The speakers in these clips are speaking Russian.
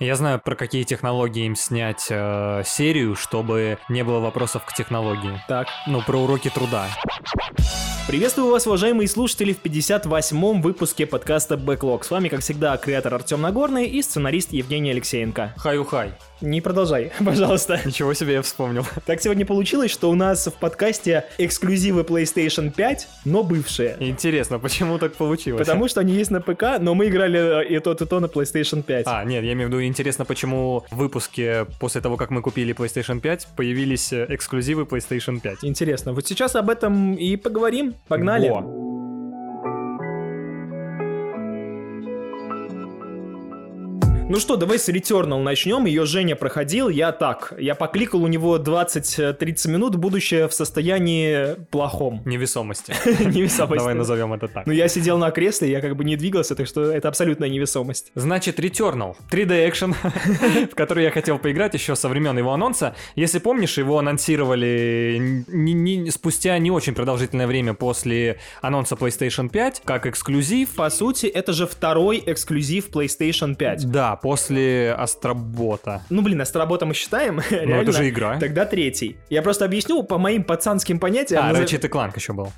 Я знаю, про какие технологии им снять э, серию, чтобы не было вопросов к технологии. Так. Ну, про уроки труда. Приветствую вас, уважаемые слушатели, в 58-м выпуске подкаста Backlog. С вами, как всегда, креатор Артем Нагорный и сценарист Евгений Алексеенко. Хай-ухай. Не продолжай, пожалуйста. Ничего себе я вспомнил. Так сегодня получилось, что у нас в подкасте эксклюзивы PlayStation 5, но бывшие. Интересно, почему так получилось? Потому что они есть на ПК, но мы играли и то, и то на PlayStation 5. А, нет, я имею в виду, интересно, почему в выпуске после того, как мы купили PlayStation 5, появились э, эксклюзивы PlayStation 5. Интересно. Вот сейчас об этом и поговорим. Погнали. Во. Ну что, давай с Returnal начнем. Ее Женя проходил, я так. Я покликал у него 20-30 минут, будущее в состоянии плохом. Невесомости. Невесомость. Давай назовем это так. Ну, я сидел на кресле, я как бы не двигался, так что это абсолютная невесомость. Значит, Returnal. 3D экшен, в который я хотел поиграть еще со времен его анонса. Если помнишь, его анонсировали не- не- спустя не очень продолжительное время после анонса PlayStation 5, как эксклюзив. По сути, это же второй эксклюзив PlayStation 5. Да, после Астробота. Ну, блин, Астробота мы считаем? Ну, это же игра. Тогда третий. Я просто объясню по моим пацанским понятиям. А, назов- Ratchet и Clank еще был.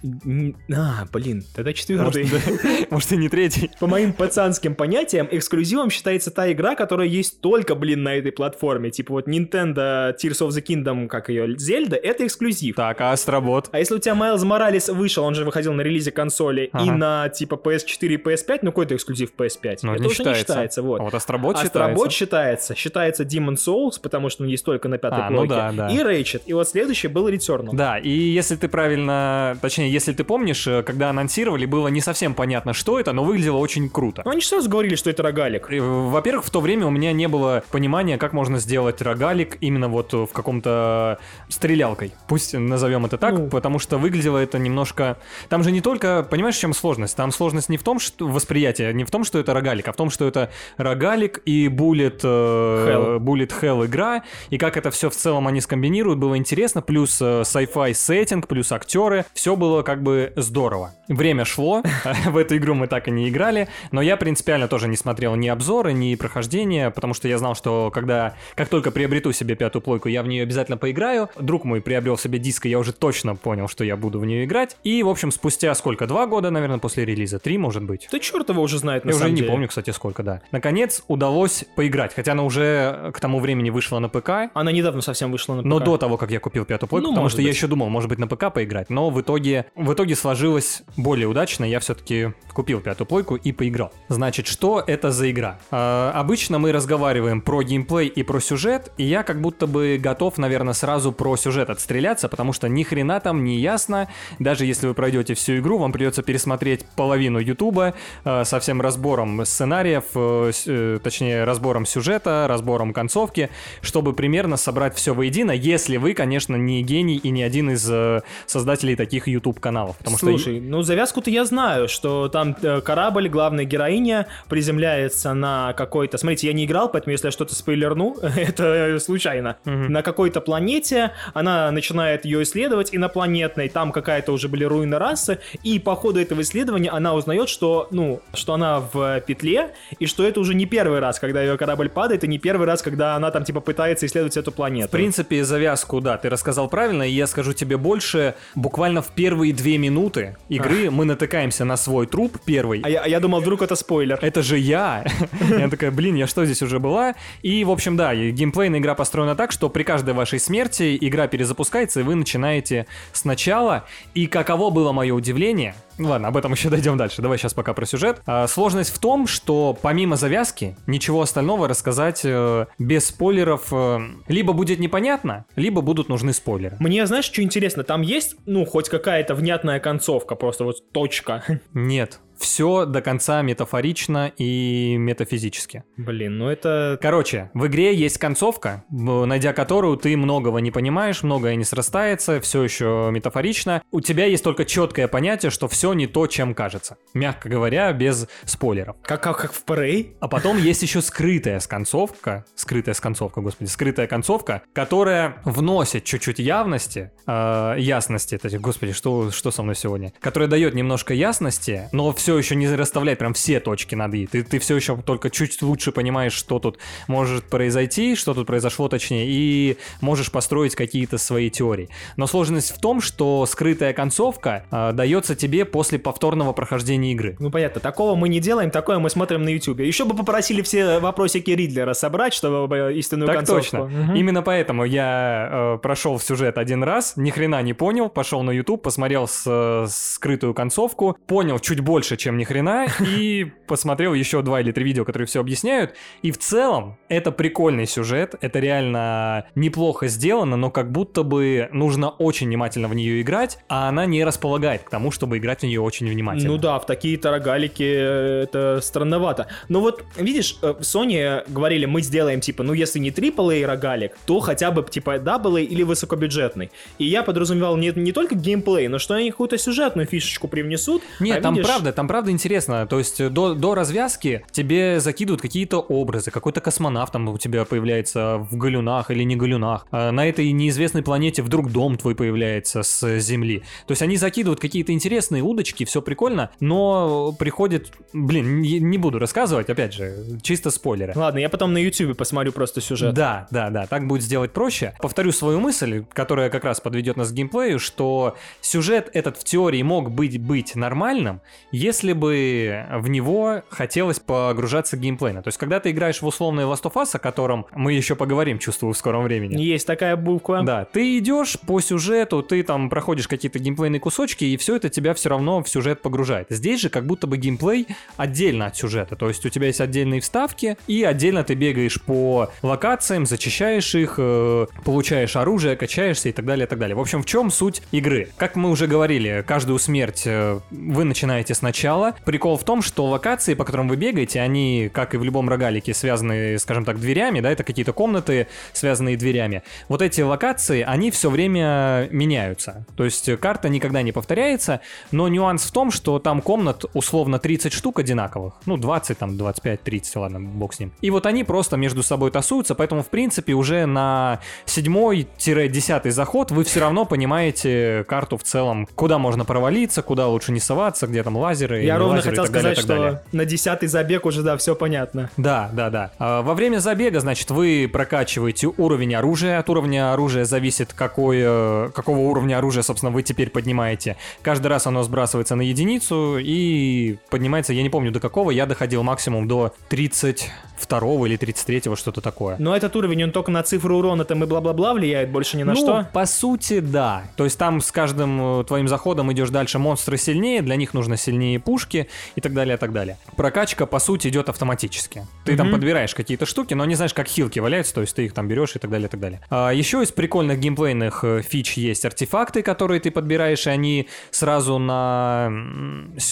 А, блин, тогда четвертый. Может, и не третий. По моим пацанским понятиям, эксклюзивом считается та игра, которая есть только, блин, на этой платформе. Типа вот Nintendo Tears of the Kingdom, как ее, Зельда, это эксклюзив. Так, а Астробот? А если у тебя Майлз Моралес вышел, он же выходил на релизе консоли, и на типа PS4 и PS5, ну какой-то эксклюзив PS5. Ну, это не уже считается. не считается, вот. А вот Астробот Астробот считается. считается. Считается Demon Souls, потому что он есть только на пятой А, ну плойке. да, да. И Ratchet. И вот следующий был Returnal. Да, и если ты правильно, точнее, если ты помнишь, э, когда анонсировали, было не совсем понятно, что это, но выглядело очень круто. Ну, они же сразу говорили, что это рогалик. Во-первых, в то время у меня не было понимания, как можно сделать рогалик именно вот в каком-то стрелялкой. Пусть назовем это так, Ну. потому что выглядело это немножко... Там же не только... Понимаешь, в чем сложность? Там сложность не в том, что... Восприятие не в том, что это рогалик, а в том, что это рогалик и Bullet... э, Hell. Bullet Hell игра, и как это все в целом они скомбинируют, было интересно, плюс э, sci-fi сеттинг, плюс актеры, все было как бы здорово. Время шло, в эту игру мы так и не играли, но я принципиально тоже не смотрел ни обзоры, ни прохождения, потому что я знал, что когда, как только приобрету себе пятую плойку, я в нее обязательно поиграю. Друг мой приобрел себе диск, и я уже точно понял, что я буду в нее играть. И, в общем, спустя сколько? Два года, наверное, после релиза? Три, может быть? Да черт его уже знает, на Я уже самом не деле. помню, кстати, сколько, да. Наконец удалось поиграть, хотя она уже к тому времени вышла на ПК, Она недавно совсем вышла на ПК. но до того, как я купил пятую плойку, Ну, потому что я быть. еще думал, может быть, на ПК поиграть, но в итоге, в итоге сложилось более удачно, я все-таки купил пятую плойку и поиграл. Значит, что это за игра? А, обычно мы разговариваем про геймплей и про сюжет, и я как будто бы готов, наверное, сразу про сюжет отстреляться, потому что ни хрена там не ясно, даже если вы пройдете всю игру, вам придется пересмотреть половину Ютуба э, со всем разбором сценариев, э, э, точнее, разбором сюжета, разбором концовки, чтобы примерно собрать все воедино, если вы, конечно, не гений и не один из э, создателей таких YouTube каналов. Потому Слушай, ну завязку-то я знаю, что там э, корабль, главная героиня приземляется на какой-то... Смотрите, я не играл, поэтому если я что-то спойлерну, это случайно. На какой-то планете, она начинает ее исследовать, инопланетной, там какая-то уже были руины расы, и по ходу этого исследования она узнает, что, ну, что она в петле, и что это уже не первый раз, когда ее корабль падает, и не первый раз, когда она там, типа, пытается исследовать эту планету. В принципе, завязку, да, ты рассказал правильно, и я скажу тебе больше. Буквально в первые две минуты игры мы натыкаемся на свой труп первый. А я, а я думал, вдруг это спойлер. Это же я. Я такая, блин, я что здесь уже была? И, в общем, да, геймплейная игра построена так, что при каждой вашей смерти игра перезапускается, и вы начинаете сначала. И каково было мое удивление, ну ладно, об этом еще дойдем дальше. Давай сейчас пока про сюжет. А, сложность в том, что помимо завязки, ничего остального рассказать э, без спойлеров э, либо будет непонятно, либо будут нужны спойлеры. Мне, знаешь, что интересно, там есть, ну, хоть какая-то внятная концовка, просто вот точка. Нет, все до конца метафорично и метафизически. Блин, ну это... Короче, в игре есть концовка, найдя которую ты многого не понимаешь, многое не срастается, все еще метафорично. У тебя есть только четкое понятие, что все не то, чем кажется. Мягко говоря, без спойлеров. Как, как, как в Prey? А потом есть еще скрытая концовка, скрытая концовка, господи, скрытая концовка, которая вносит чуть-чуть явности, э, ясности, господи, что, что со мной сегодня, которая дает немножко ясности, но все все еще не расставляет прям все точки над «и». Ты, ты все еще только чуть лучше понимаешь, что тут может произойти, что тут произошло точнее, и можешь построить какие-то свои теории. Но сложность в том, что скрытая концовка э, дается тебе после повторного прохождения игры. Ну понятно, такого мы не делаем, такое мы смотрим на YouTube. Еще бы попросили все вопросики Ридлера собрать, чтобы истинную так концовку. точно. Угу. Именно поэтому я э, прошел сюжет один раз, ни хрена не понял, пошел на YouTube, посмотрел с, э, скрытую концовку, понял чуть больше, чем ни хрена, и посмотрел еще два или три видео, которые все объясняют. И в целом это прикольный сюжет, это реально неплохо сделано, но как будто бы нужно очень внимательно в нее играть, а она не располагает к тому, чтобы играть в нее очень внимательно. Ну да, в такие-то рогалики э, это странновато. Но вот, видишь, э, в Sony говорили, мы сделаем, типа, ну если не AAA рогалик, то хотя бы, типа, AA или высокобюджетный. И я подразумевал не, не только геймплей, но что они какую-то сюжетную фишечку привнесут. Нет, а там видишь... правда, там правда интересно. То есть до, до развязки тебе закидывают какие-то образы, какой-то космонавт там у тебя появляется в галюнах или не галюнах. А на этой неизвестной планете вдруг дом твой появляется с Земли. То есть они закидывают какие-то интересные удочки, все прикольно, но приходит... Блин, не, не буду рассказывать, опять же, чисто спойлеры. Ладно, я потом на YouTube посмотрю просто сюжет. Да, да, да, так будет сделать проще. Повторю свою мысль, которая как раз подведет нас к геймплею, что сюжет этот в теории мог быть, быть нормальным, если бы в него хотелось погружаться геймплейно. То есть, когда ты играешь в условный Last of Us, о котором мы еще поговорим, чувствую, в скором времени. Есть такая буква. Да, ты идешь по сюжету, ты там проходишь какие-то геймплейные кусочки, и все это тебя все равно в сюжет погружает. Здесь же как будто бы геймплей отдельно от сюжета. То есть у тебя есть отдельные вставки, и отдельно ты бегаешь по локациям, зачищаешь их, э, получаешь оружие, качаешься и так далее, и так далее. В общем, в чем суть игры? Как мы уже говорили, каждую смерть э, вы начинаете сначала. Прикол в том, что локации, по которым вы бегаете, они, как и в любом рогалике, связаны, скажем так, дверями, да, это какие-то комнаты, связанные дверями. Вот эти локации, они все время меняются. То есть карта никогда не повторяется, но нюанс в том, что там комнат условно 30 штук одинаковых, ну 20, там 25, 30, ладно, бог с ним. И вот они просто между собой тасуются, поэтому в принципе уже на седьмой-десятый заход вы все равно понимаете карту в целом, куда можно провалиться, куда лучше не соваться, где там лазеры. Я ровно лазеры, хотел далее, сказать, что на десятый забег уже, да, все понятно. Да, да, да. А, во время забега, значит, вы прокачиваете уровень оружия. От уровня оружия зависит, какое, какого уровня оружия, собственно, вы теперь поднимаете. Каждый раз оно сбрасывается на единицу и поднимается, я не помню до какого, я доходил максимум до 30 32 или 33 что-то такое. Но этот уровень, он только на цифру урона там и бла-бла-бла влияет, больше ни на ну, что? по сути, да. То есть там с каждым э, твоим заходом идешь дальше, монстры сильнее, для них нужно сильнее пушки и так далее, и так далее. Прокачка, по сути, идет автоматически. Ты mm-hmm. там подбираешь какие-то штуки, но не знаешь, как хилки валяются, то есть ты их там берешь и так далее, и так далее. А, еще из прикольных геймплейных э, фич есть артефакты, которые ты подбираешь, и они сразу на...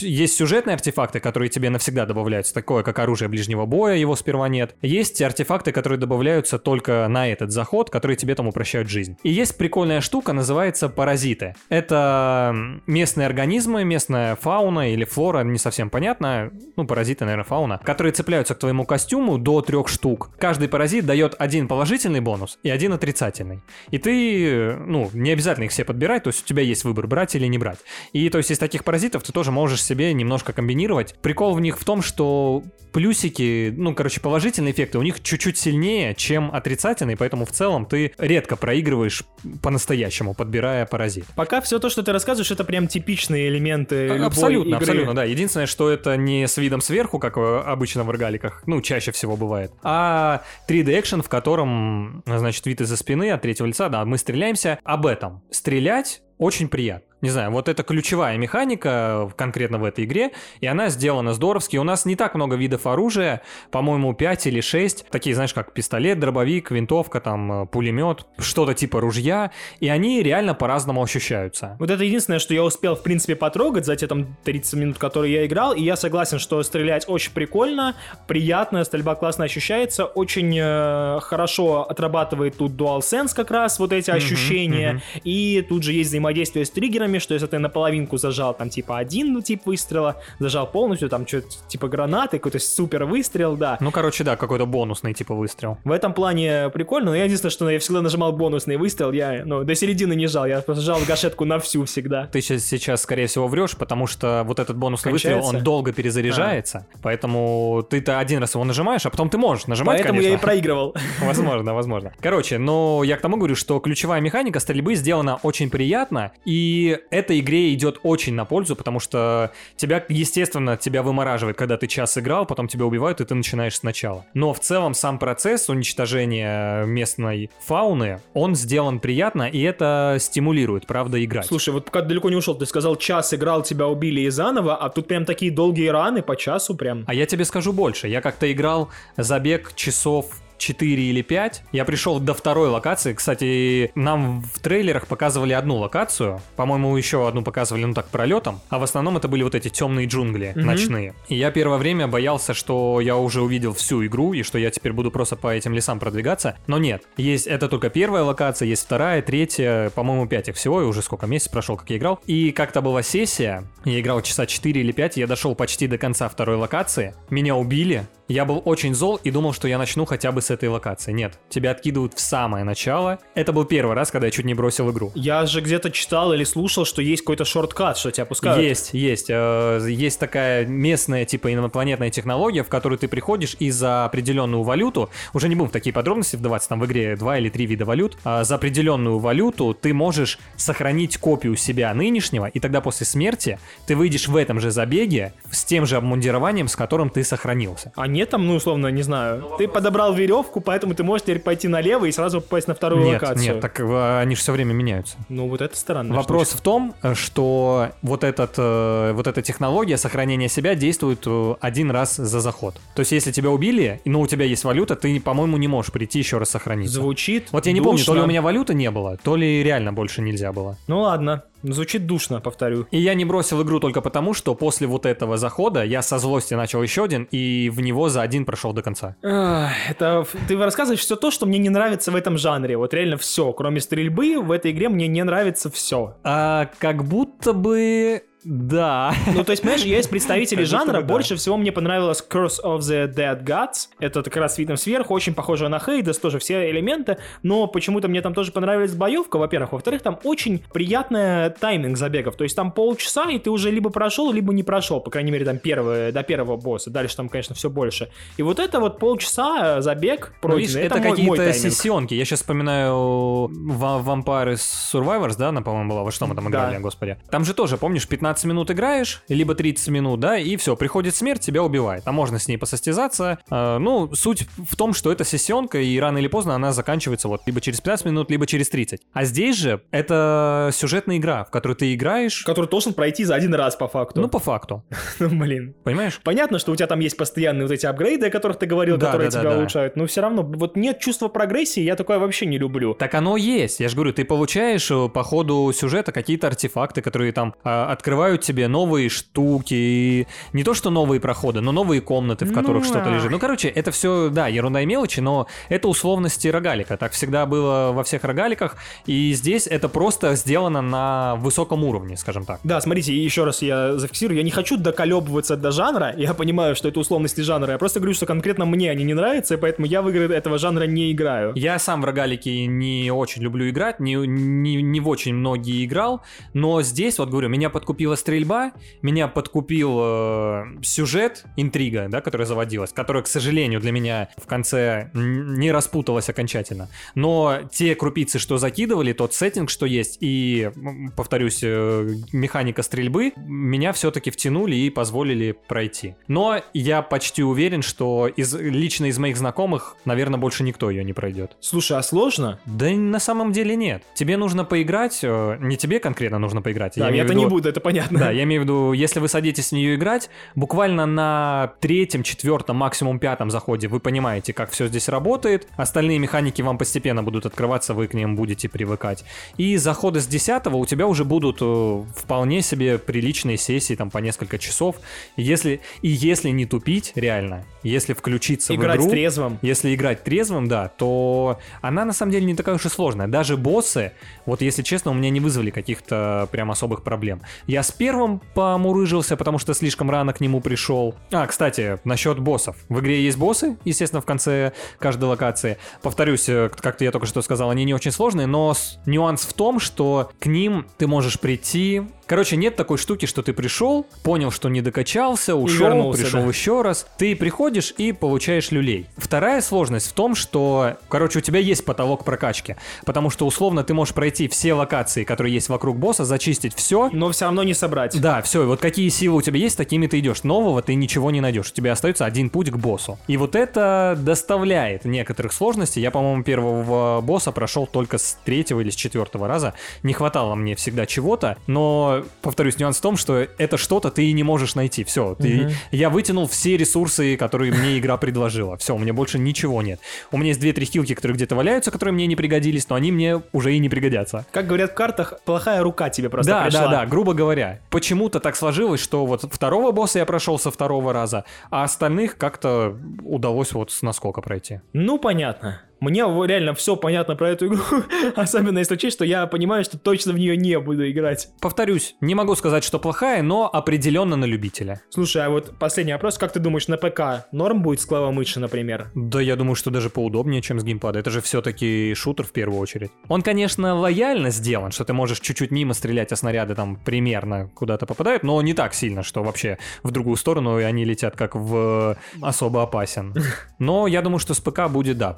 Есть сюжетные артефакты, которые тебе навсегда добавляются, такое как оружие ближнего боя, его сперва сперва нет. Есть артефакты, которые добавляются только на этот заход, которые тебе там упрощают жизнь. И есть прикольная штука, называется паразиты. Это местные организмы, местная фауна или флора, не совсем понятно, ну, паразиты, наверное, фауна, которые цепляются к твоему костюму до трех штук. Каждый паразит дает один положительный бонус и один отрицательный. И ты, ну, не обязательно их все подбирать, то есть у тебя есть выбор, брать или не брать. И то есть из таких паразитов ты тоже можешь себе немножко комбинировать. Прикол в них в том, что плюсики, ну, короче, положительные эффекты у них чуть-чуть сильнее, чем отрицательные, поэтому в целом ты редко проигрываешь по-настоящему, подбирая паразит. Пока все то, что ты рассказываешь, это прям типичные элементы любой Абсолютно, игры. абсолютно, да. Единственное, что это не с видом сверху, как обычно в рогаликах, ну, чаще всего бывает, а 3D экшен, в котором, значит, вид из-за спины от третьего лица, да, мы стреляемся. Об этом. Стрелять очень приятно. Не знаю, вот это ключевая механика конкретно в этой игре, и она сделана здоровски. У нас не так много видов оружия, по-моему, 5 или 6. Такие, знаешь, как пистолет, дробовик, винтовка, там, э, пулемет, что-то типа ружья, и они реально по-разному ощущаются. Вот это единственное, что я успел, в принципе, потрогать за те там 30 минут, которые я играл, и я согласен, что стрелять очень прикольно, приятно, стрельба классно ощущается, очень э, хорошо отрабатывает тут DualSense как раз, вот эти ощущения, mm-hmm, mm-hmm. и тут же есть взаимодействие с триггерами, бонусами, что если ты наполовинку зажал там типа один ну, тип выстрела, зажал полностью там что-то типа гранаты, какой-то супер выстрел, да. Ну, короче, да, какой-то бонусный типа выстрел. В этом плане прикольно, но я единственное, что я всегда нажимал бонусный выстрел, я ну, до середины не жал, я просто жал гашетку на всю всегда. Ты сейчас, сейчас скорее всего, врешь, потому что вот этот бонусный выстрел, он долго перезаряжается, а. поэтому ты-то один раз его нажимаешь, а потом ты можешь нажимать, Поэтому конечно. я и проигрывал. Возможно, возможно. Короче, но я к тому говорю, что ключевая механика стрельбы сделана очень приятно, и этой игре идет очень на пользу, потому что тебя, естественно, тебя вымораживает, когда ты час играл, потом тебя убивают, и ты начинаешь сначала. Но в целом сам процесс уничтожения местной фауны, он сделан приятно, и это стимулирует, правда, играть. Слушай, вот пока далеко не ушел, ты сказал, час играл, тебя убили и заново, а тут прям такие долгие раны по часу прям. А я тебе скажу больше. Я как-то играл забег часов 4 или 5. Я пришел до второй локации. Кстати, нам в трейлерах показывали одну локацию. По-моему, еще одну показывали, ну так, пролетом. А в основном это были вот эти темные джунгли mm-hmm. ночные. И я первое время боялся, что я уже увидел всю игру, и что я теперь буду просто по этим лесам продвигаться. Но нет. Есть, это только первая локация, есть вторая, третья, по-моему, 5 их всего, и уже сколько месяцев прошел, как я играл. И как-то была сессия, я играл часа 4 или 5, я дошел почти до конца второй локации. Меня убили, я был очень зол и думал, что я начну хотя бы с этой локации. Нет, тебя откидывают в самое начало. Это был первый раз, когда я чуть не бросил игру. Я же где-то читал или слушал, что есть какой-то шорткат, что тебя пускают. Есть, есть. Э, есть такая местная, типа, инопланетная технология, в которую ты приходишь и за определенную валюту, уже не будем в такие подробности вдаваться, там в игре два или три вида валют, а за определенную валюту ты можешь сохранить копию себя нынешнего, и тогда после смерти ты выйдешь в этом же забеге с тем же обмундированием, с которым ты сохранился. Они нет там, ну, условно, не знаю, ну, ты подобрал веревку, поэтому ты можешь теперь пойти налево и сразу попасть на вторую нет, локацию. Нет, так э, они же все время меняются. Ну, вот это странно. Вопрос в том, что вот, этот, э, вот эта технология сохранения себя действует э, один раз за заход. То есть, если тебя убили, но у тебя есть валюта, ты, по-моему, не можешь прийти еще раз сохраниться. Звучит Вот я не душно. помню, то ли у меня валюты не было, то ли реально больше нельзя было. Ну ладно. Звучит душно, повторю. И я не бросил игру только потому, что после вот этого захода я со злости начал еще один, и в него за один прошел до конца. Это ты рассказываешь все то, что мне не нравится в этом жанре. Вот реально все. Кроме стрельбы, в этой игре мне не нравится все. А, как будто бы да. Ну, то есть, понимаешь, есть представители жанра. Больше всего мне понравилось Curse of the Dead Gods. Это как раз видом сверху, очень похоже на Хейдес, тоже все элементы. Но почему-то мне там тоже понравилась боевка, во-первых. Во-вторых, там очень приятный тайминг забегов. То есть, там полчаса, и ты уже либо прошел, либо не прошел. По крайней мере, там первое, до первого босса. Дальше там, конечно, все больше. И вот это вот полчаса забег пройденный. Ну, это, это какие-то сессионки. Я сейчас вспоминаю Vampire Survivors, да, она, по-моему, была. Во что мы там играли, господи. Там же тоже, помнишь, 15 15 минут играешь, либо 30 минут, да, и все, приходит смерть, тебя убивает. А можно с ней посостязаться. Э, ну, суть в том, что это сессионка, и рано или поздно она заканчивается вот либо через 15 минут, либо через 30. А здесь же это сюжетная игра, в которую ты играешь... Который должен пройти за один раз по факту. Ну, по факту. Ну, блин. Понимаешь? Понятно, что у тебя там есть постоянные вот эти апгрейды, о которых ты говорил, да, которые да, тебя да, улучшают, но все равно вот нет чувства прогрессии, я такое вообще не люблю. Так оно есть. Я же говорю, ты получаешь э, по ходу сюжета какие-то артефакты, которые там а, открывают тебе новые штуки, не то что новые проходы, но новые комнаты, в которых ну, что-то лежит. Ну, короче, это все, да, ерунда и мелочи, но это условности рогалика. Так всегда было во всех рогаликах, и здесь это просто сделано на высоком уровне, скажем так. Да, смотрите, еще раз я зафиксирую, я не хочу доколебываться до жанра, я понимаю, что это условности жанра, я просто говорю, что конкретно мне они не нравятся, и поэтому я в игры этого жанра не играю. Я сам в рогалике не очень люблю играть, не, не, не в очень многие играл, но здесь, вот говорю, меня подкупила стрельба, меня подкупил э, сюжет, интрига, да, которая заводилась, которая, к сожалению, для меня в конце не распуталась окончательно. Но те крупицы, что закидывали, тот сеттинг, что есть, и, повторюсь, э, механика стрельбы, меня все-таки втянули и позволили пройти. Но я почти уверен, что из, лично из моих знакомых, наверное, больше никто ее не пройдет. Слушай, а сложно? Да на самом деле нет. Тебе нужно поиграть, э, не тебе конкретно нужно поиграть. Да, я это не буду, это понятно понятно. Да, я имею в виду, если вы садитесь в нее играть, буквально на третьем, четвертом, максимум пятом заходе вы понимаете, как все здесь работает. Остальные механики вам постепенно будут открываться, вы к ним будете привыкать. И заходы с десятого у тебя уже будут э, вполне себе приличные сессии, там по несколько часов. Если, и если не тупить, реально, если включиться Играть в игру... трезвым. Если играть трезвым, да, то она на самом деле не такая уж и сложная. Даже боссы, вот если честно, у меня не вызвали каких-то прям особых проблем. Я с первым помурыжился, потому что слишком рано к нему пришел. А, кстати, насчет боссов. В игре есть боссы, естественно, в конце каждой локации. Повторюсь, э, как я только что сказал, они не очень сложные, но нюанс в том, что к ним ты можешь прийти Короче, нет такой штуки, что ты пришел, понял, что не докачался, ушел, вернулся, пришел да. еще раз. Ты приходишь и получаешь люлей. Вторая сложность в том, что, короче, у тебя есть потолок прокачки. Потому что, условно, ты можешь пройти все локации, которые есть вокруг босса, зачистить все. Но все равно не собрать. Да, все, и вот какие силы у тебя есть, такими ты идешь. Нового ты ничего не найдешь. У тебя остается один путь к боссу. И вот это доставляет некоторых сложностей. Я, по-моему, первого босса прошел только с третьего или с четвертого раза. Не хватало мне всегда чего-то, но повторюсь, нюанс в том, что это что-то ты не можешь найти. Все, ты, Мгм. я вытянул все ресурсы, которые мне игра предложила. Все, у меня больше ничего нет. У меня есть две-три хилки, которые где-то валяются, которые мне не пригодились, но они мне уже и не пригодятся. Как говорят в картах, плохая рука тебе просто да, пришла. да, да, грубо говоря. Почему-то так сложилось, что вот второго босса я прошел со второго раза, а остальных как-то удалось вот с наскока пройти. Ну, понятно. Мне реально все понятно про эту игру, особенно если учесть, что я понимаю, что точно в нее не буду играть. Повторюсь, не могу сказать, что плохая, но определенно на любителя. Слушай, а вот последний вопрос, как ты думаешь, на ПК норм будет с клавомыши, мыши, например? Да, я думаю, что даже поудобнее, чем с геймпада. Это же все-таки шутер в первую очередь. Он, конечно, лояльно сделан, что ты можешь чуть-чуть мимо стрелять, а снаряды там примерно куда-то попадают, но не так сильно, что вообще в другую сторону и они летят как в особо опасен. Но я думаю, что с ПК будет, да,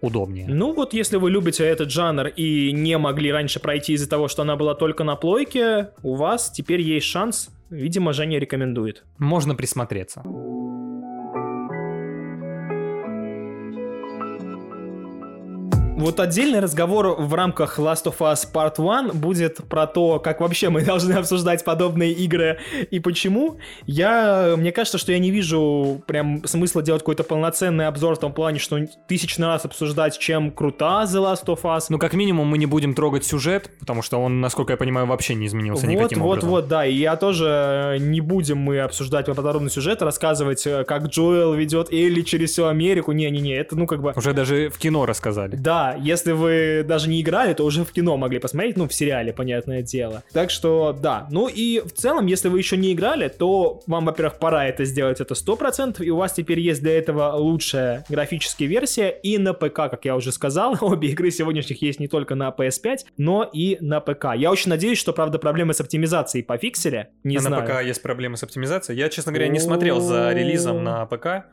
поудобнее. Ну вот, если вы любите этот жанр и не могли раньше пройти из-за того, что она была только на плойке, у вас теперь есть шанс. Видимо, Женя рекомендует. Можно присмотреться. Вот отдельный разговор в рамках Last of Us Part 1 будет про то, как вообще мы должны обсуждать подобные игры и почему. Я, мне кажется, что я не вижу прям смысла делать какой-то полноценный обзор в том плане, что тысячный раз обсуждать, чем крута The Last of Us. Ну, как минимум, мы не будем трогать сюжет, потому что он, насколько я понимаю, вообще не изменился Вот, никаким вот, образом. вот, да, и я тоже не будем мы обсуждать подробный сюжет, рассказывать, э, как Джоэл ведет Элли через всю Америку, не-не-не, это ну как бы... Уже даже в кино рассказали. Да, если вы даже не играли, то уже в кино могли посмотреть, ну, в сериале, понятное дело. Так что, да. Ну и в целом, если вы еще не играли, то вам, во-первых, пора это сделать, это 100%, и у вас теперь есть для этого лучшая графическая версия и на ПК, как я уже сказал. Обе игры сегодняшних есть не только на PS5, но и на ПК. Я очень надеюсь, что, правда, проблемы с оптимизацией пофиксили. Не а знаю. на ПК есть проблемы с оптимизацией. Я, честно говоря, не смотрел за релизом на ПК.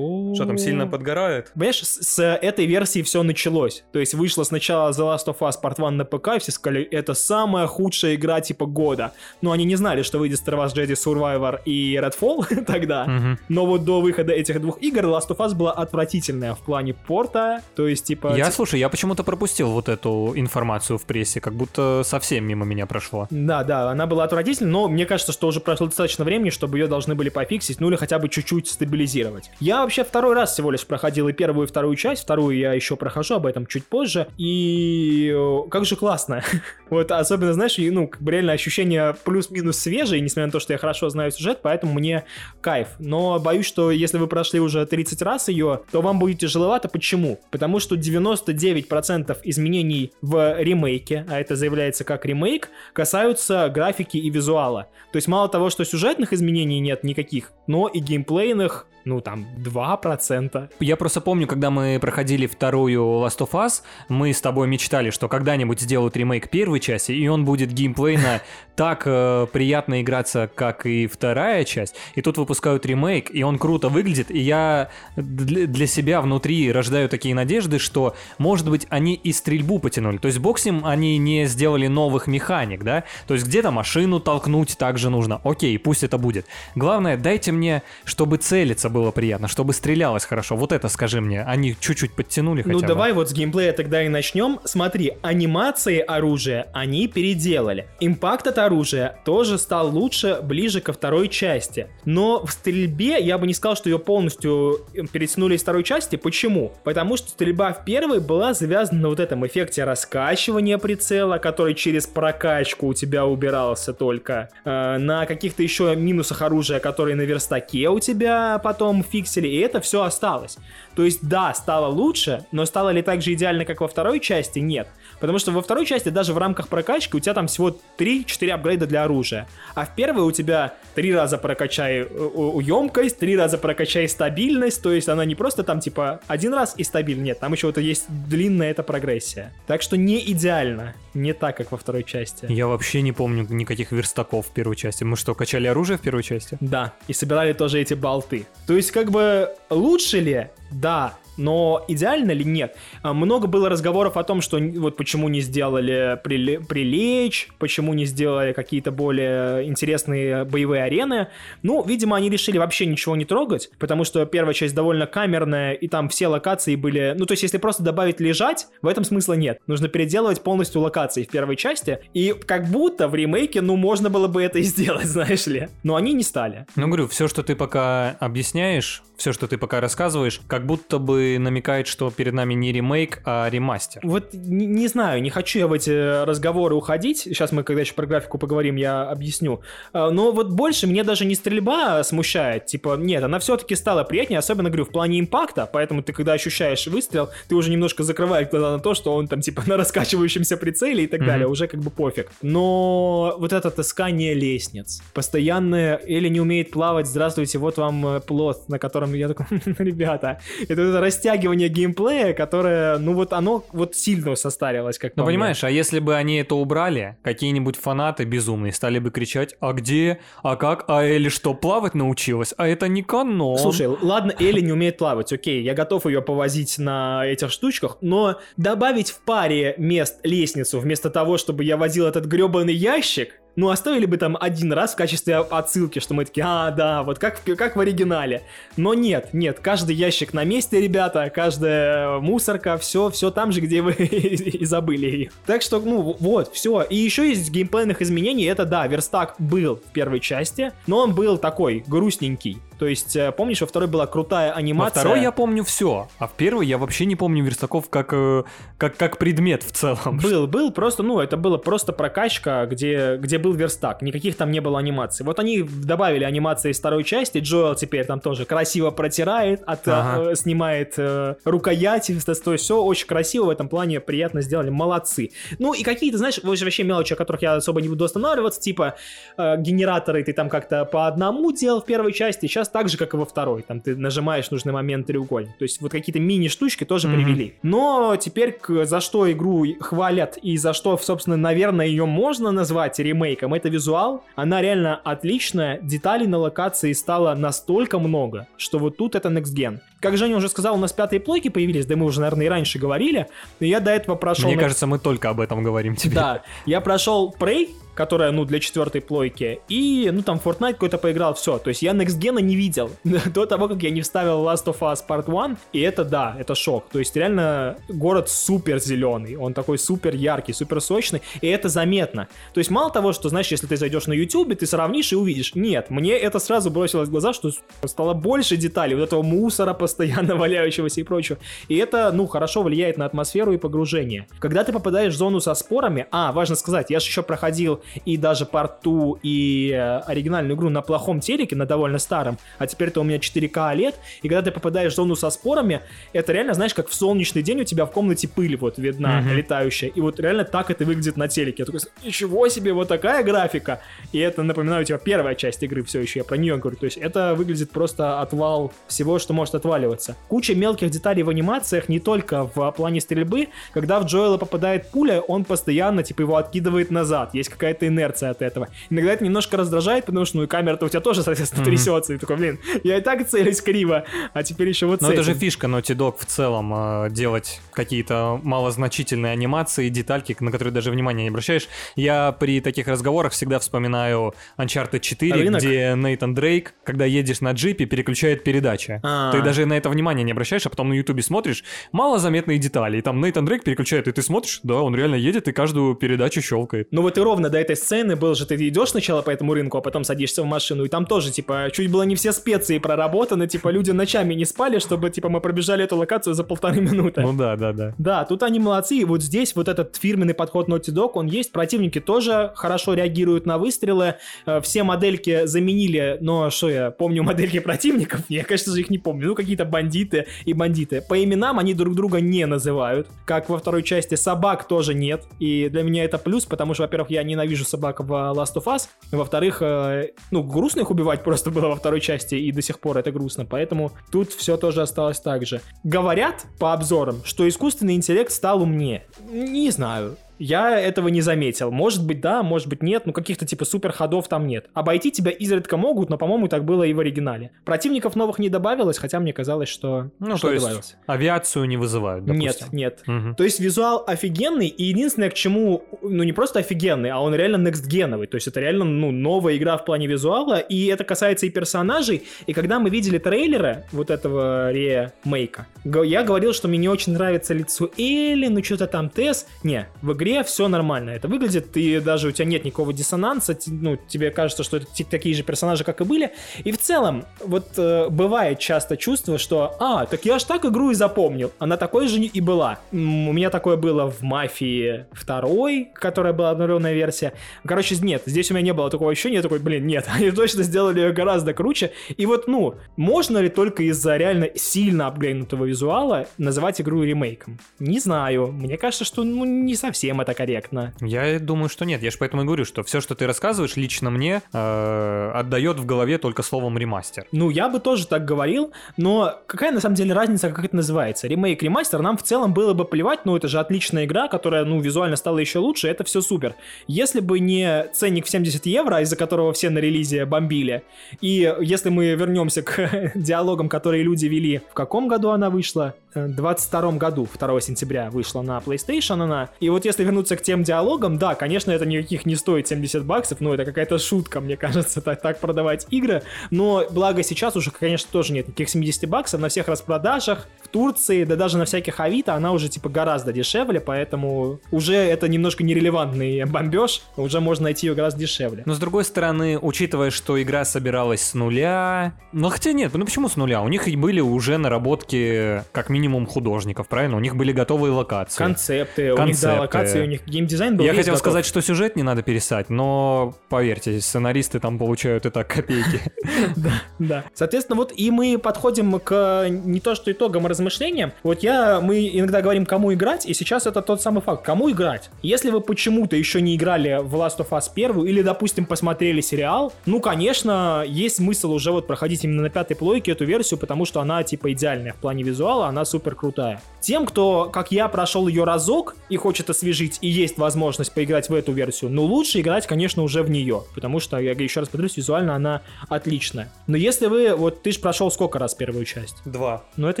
Что там сильно подгорает? Понимаешь, с, с этой версии все началось. То есть вышла сначала The Last of Us Part 1 на ПК, и все сказали, это самая худшая игра типа года. Но они не знали, что выйдет Star Wars Jedi Survivor и Redfall тогда. Мгм. Но вот до выхода этих двух игр Last of Us была отвратительная в плане порта. То есть, типа... Я, слушай, я почему-то пропустил вот эту информацию в прессе, как будто совсем мимо меня прошло. Да, да, она была отвратительной, но мне кажется, что уже прошло достаточно времени, чтобы ее должны были пофиксить, ну или хотя бы чуть-чуть стабилизировать. Я вообще второй раз всего лишь проходил и первую, и вторую часть, вторую я еще прохожу, об этом чуть позже, и э, как же классно. вот особенно, знаешь, ну, как бы реально ощущение плюс-минус свежие, несмотря на то, что я хорошо знаю сюжет, поэтому мне кайф. Но боюсь, что если вы прошли уже 30 раз ее, то вам будет тяжеловато. Почему? Потому что 99% изменений в ремейке, а это заявляется как ремейк, касаются графики и визуала. То есть мало того, что сюжетных изменений нет никаких, но и геймплейных, ну там, 2%. Я просто помню, когда мы проходили вторую Last of Us, мы с тобой мечтали, что когда-нибудь сделают ремейк первой части, и он будет геймплейно так э, приятно играться, как и вторая часть. И тут выпускают ремейк, и он круто выглядит, и я для, себя внутри рождаю такие надежды, что, может быть, они и стрельбу потянули. То есть боксим они не сделали новых механик, да? То есть где-то машину толкнуть также нужно. Окей, пусть это будет. Главное, дайте мне, чтобы целиться было приятно, чтобы стрелялось хорошо. Вот это скажи мне, они чуть-чуть подтянули хотя Ну бы. давай вот с геймплея тогда и начнем. Смотри, анимации оружия они переделали. Импакт от оружия тоже стал лучше ближе ко второй части. Но в стрельбе я бы не сказал, что ее полностью э, перетянули из второй части. Почему? Потому что стрельба в первой была завязана на вот этом эффекте раскачивания прицела, который через прокачку у тебя убирался только. Э, на каких-то еще минусах оружия, которые на верстаке у тебя потом фиксили. И это все осталось. То есть, да, стало лучше, но стало ли так же идеально, как во второй части? Нет. Потому что во второй части даже в рамках прокачки у тебя там всего 3-4 апгрейда для оружия. А в первой у тебя три раза прокачай емкость, три раза прокачай стабильность, то есть она не просто там типа один раз и стабиль, нет, там еще вот есть длинная эта прогрессия. Так что не идеально, не так, как во второй части. Я вообще не помню никаких верстаков в первой части. Мы что, качали оружие в первой части? Да, и собирали тоже эти болты. То есть как бы лучше ли? Да, но идеально ли нет? А, много было разговоров о том, что вот почему не сделали приле- прилечь, почему не сделали какие-то более интересные боевые арены. Ну, видимо, они решили вообще ничего не трогать, потому что первая часть довольно камерная, и там все локации были... Ну, то есть, если просто добавить лежать, в этом смысла нет. Нужно переделывать полностью локации в первой части, и как будто в ремейке, ну, можно было бы это и сделать, знаешь ли. Но они не стали. Ну, говорю, все, что ты пока объясняешь, все, что ты пока рассказываешь, как будто бы намекает, что перед нами не ремейк, а ремастер. Вот не, не знаю, не хочу я в эти разговоры уходить. Сейчас мы, когда еще про графику поговорим, я объясню. А, но вот больше мне даже не стрельба смущает. Типа, нет, она все-таки стала приятнее, особенно, говорю, в плане импакта. Поэтому ты, когда ощущаешь выстрел, ты уже немножко закрываешь глаза на то, что он там, типа, на раскачивающемся прицеле и так mm-hmm. далее. Уже как бы пофиг. Но вот это таскание лестниц, постоянное или не умеет плавать, здравствуйте, вот вам э, плод, на котором я такой, ребята, это, это растягивание геймплея, которое, ну вот оно вот сильно состарилось, как Ну понимаешь, а если бы они это убрали, какие-нибудь фанаты безумные стали бы кричать, а где, а как, а Элли что, плавать научилась? А это не канон. Слушай, ладно, Элли не умеет плавать, окей, я готов ее повозить на этих штучках, но добавить в паре мест лестницу вместо того, чтобы я возил этот гребаный ящик, ну, оставили бы там один раз в качестве отсылки, что мы такие, а, да, вот как, как в оригинале. Но нет, нет, каждый ящик на месте, ребята, каждая мусорка, все, все там же, где вы и забыли ее. Так что, ну, вот, все. И еще из геймплейных изменений, это, да, верстак был в первой части, но он был такой, грустненький. То есть, э, помнишь, во второй была крутая анимация. Во второй я помню все, а в первой я вообще не помню верстаков как, э, как, как предмет в целом. Был, был, просто, ну, это было просто прокачка, где, где был верстак, никаких там не было анимаций. Вот они добавили анимации из второй части, Джоэл теперь там тоже красиво протирает, от, ага. э, снимает э, рукояти, то есть все очень красиво в этом плане, приятно сделали, молодцы. Ну и какие-то, знаешь, вообще мелочи, о которых я особо не буду останавливаться, типа э, генераторы ты там как-то по одному делал в первой части, сейчас так же, как и во второй. Там ты нажимаешь в нужный момент треугольник. То есть вот какие-то мини-штучки тоже mm-hmm. привели. Но теперь за что игру хвалят и за что, собственно, наверное, ее можно назвать ремейком, это визуал. Она реально отличная. Деталей на локации стало настолько много, что вот тут это Next Gen. Как Женя уже сказал, у нас пятые плойки появились, да мы уже, наверное, и раньше говорили. Но я до этого прошел... Мне на... кажется, мы только об этом говорим тебе. Да, я прошел Prey, которая, ну, для четвертой плойки. И, ну, там, Fortnite какой-то поиграл, все. То есть я Next Gen не видел до того, как я не вставил Last of Us Part 1. И это, да, это шок. То есть реально город супер зеленый. Он такой супер яркий, супер сочный. И это заметно. То есть мало того, что, знаешь, если ты зайдешь на YouTube, ты сравнишь и увидишь. Нет, мне это сразу бросилось в глаза, что стало больше деталей. Вот этого мусора постоянно валяющегося и прочего. И это, ну, хорошо влияет на атмосферу и погружение. Когда ты попадаешь в зону со спорами, а, важно сказать, я же еще проходил и даже порту, и э, оригинальную игру на плохом телеке, на довольно старом, а теперь-то у меня 4К OLED, и когда ты попадаешь в зону со спорами, это реально, знаешь, как в солнечный день у тебя в комнате пыль вот видна mm-hmm. летающая, и вот реально так это выглядит на телеке. Я такой, ничего себе, вот такая графика! И это, напоминаю, у тебя первая часть игры все еще, я про нее говорю, то есть это выглядит просто отвал всего, что может отваливаться. Куча мелких деталей в анимациях, не только в плане стрельбы, когда в Джоэла попадает пуля, он постоянно, типа, его откидывает назад. Есть какая какая-то инерция от этого. Иногда это немножко раздражает, потому что, ну, и камера-то у тебя тоже, соответственно, mm-hmm. трясется, и такой, блин, я и так целюсь криво, а теперь еще вот Но это же фишка Naughty Dog в целом, э, делать какие-то малозначительные анимации, детальки, на которые даже внимания не обращаешь. Я при таких разговорах всегда вспоминаю Uncharted 4, Рынок? где Нейтан Дрейк, когда едешь на джипе, переключает передачи. А-а-а. Ты даже на это внимание не обращаешь, а потом на ютубе смотришь, малозаметные детали, и там Нейтан Дрейк переключает, и ты смотришь, да, он реально едет и каждую передачу щелкает. Ну вот и ровно до этой сцены был же, ты идешь сначала по этому рынку, а потом садишься в машину, и там тоже, типа, чуть было не все специи проработаны, типа, люди ночами не спали, чтобы, типа, мы пробежали эту локацию за полторы минуты. Ну да, да, да. Да, тут они молодцы, и вот здесь вот этот фирменный подход Naughty Dog, он есть, противники тоже хорошо реагируют на выстрелы, э, все модельки заменили, но что я помню модельки противников, я, конечно же, их не помню, ну какие-то бандиты и бандиты. По именам они друг друга не называют, как во второй части собак тоже нет, и для меня это плюс, потому что, во-первых, я ненавижу собак в Last of Us, во-вторых, э, ну, грустно их убивать просто было во второй части, и до сих пор это грустно, поэтому тут все тоже осталось так же. Говорят по обзорам, что искусственный интеллект стал умнее. Не знаю. Я этого не заметил. Может быть, да, может быть, нет, но каких-то типа супер ходов там нет. Обойти тебя изредка могут, но, по-моему, так было и в оригинале. Противников новых не добавилось, хотя мне казалось, что ну, что то есть добавилось. авиацию не вызывают, допустим. Нет, нет. Угу. То есть визуал офигенный, и единственное, к чему, ну не просто офигенный, а он реально next-геновый. То есть это реально, ну, новая игра в плане визуала, и это касается и персонажей. И когда мы видели трейлеры вот этого ремейка, я говорил, что мне не очень нравится лицо Элли, ну что-то там Тесс. Не, в игре игре все нормально это выглядит, и даже у тебя нет никакого диссонанса, ну, тебе кажется, что это такие же персонажи, как и были. И в целом, вот э, бывает часто чувство, что, а, так я аж так игру и запомнил, она такой же и была. У меня такое было в Мафии второй, которая была обновленная версия. Короче, нет, здесь у меня не было такого ощущения, я такой, блин, нет, они точно сделали ее гораздо круче. И вот, ну, можно ли только из-за реально сильно апгрейднутого визуала называть игру ремейком? Не знаю. Мне кажется, что ну, не совсем это корректно. Я думаю, что нет. Я же поэтому и говорю, что все, что ты рассказываешь, лично мне э, отдает в голове только словом ремастер. Ну, я бы тоже так говорил, но какая на самом деле разница, как это называется? Ремейк, ремастер, нам в целом было бы плевать, ну, это же отличная игра, которая, ну, визуально стала еще лучше, это все супер. Если бы не ценник в 70 евро, из-за которого все на релизе бомбили, и если мы вернемся к диалогам, которые люди вели, в каком году она вышла? 22 году, 2 сентября, вышла на PlayStation она. И вот если вернуться к тем диалогам, да, конечно, это никаких не стоит 70 баксов, но это какая-то шутка, мне кажется, так, так продавать игры. Но благо сейчас уже, конечно, тоже нет никаких 70 баксов на всех распродажах. В Турции, да даже на всяких Авито она уже типа гораздо дешевле, поэтому уже это немножко нерелевантный бомбеж, уже можно найти ее гораздо дешевле. Но с другой стороны, учитывая, что игра собиралась с нуля, ну хотя нет, ну почему с нуля? У них были уже наработки как минимум минимум художников, правильно? У них были готовые локации. Концепты, Концепты. у них, да, локации, у них геймдизайн был Я хотел готов. сказать, что сюжет не надо пересать, но поверьте, сценаристы там получают и так копейки. Да, да. Соответственно, вот и мы подходим к не то что итогам, размышлениям. Вот я, мы иногда говорим, кому играть, и сейчас это тот самый факт. Кому играть? Если вы почему-то еще не играли в Last of Us первую, или, допустим, посмотрели сериал, ну, конечно, есть смысл уже вот проходить именно на пятой плойке эту версию, потому что она, типа, идеальная в плане визуала, она супер крутая. Тем, кто, как я, прошел ее разок и хочет освежить, и есть возможность поиграть в эту версию, ну лучше играть, конечно, уже в нее, потому что, я еще раз повторюсь, визуально она отличная. Но если вы, вот ты же прошел сколько раз первую часть? Два. Ну это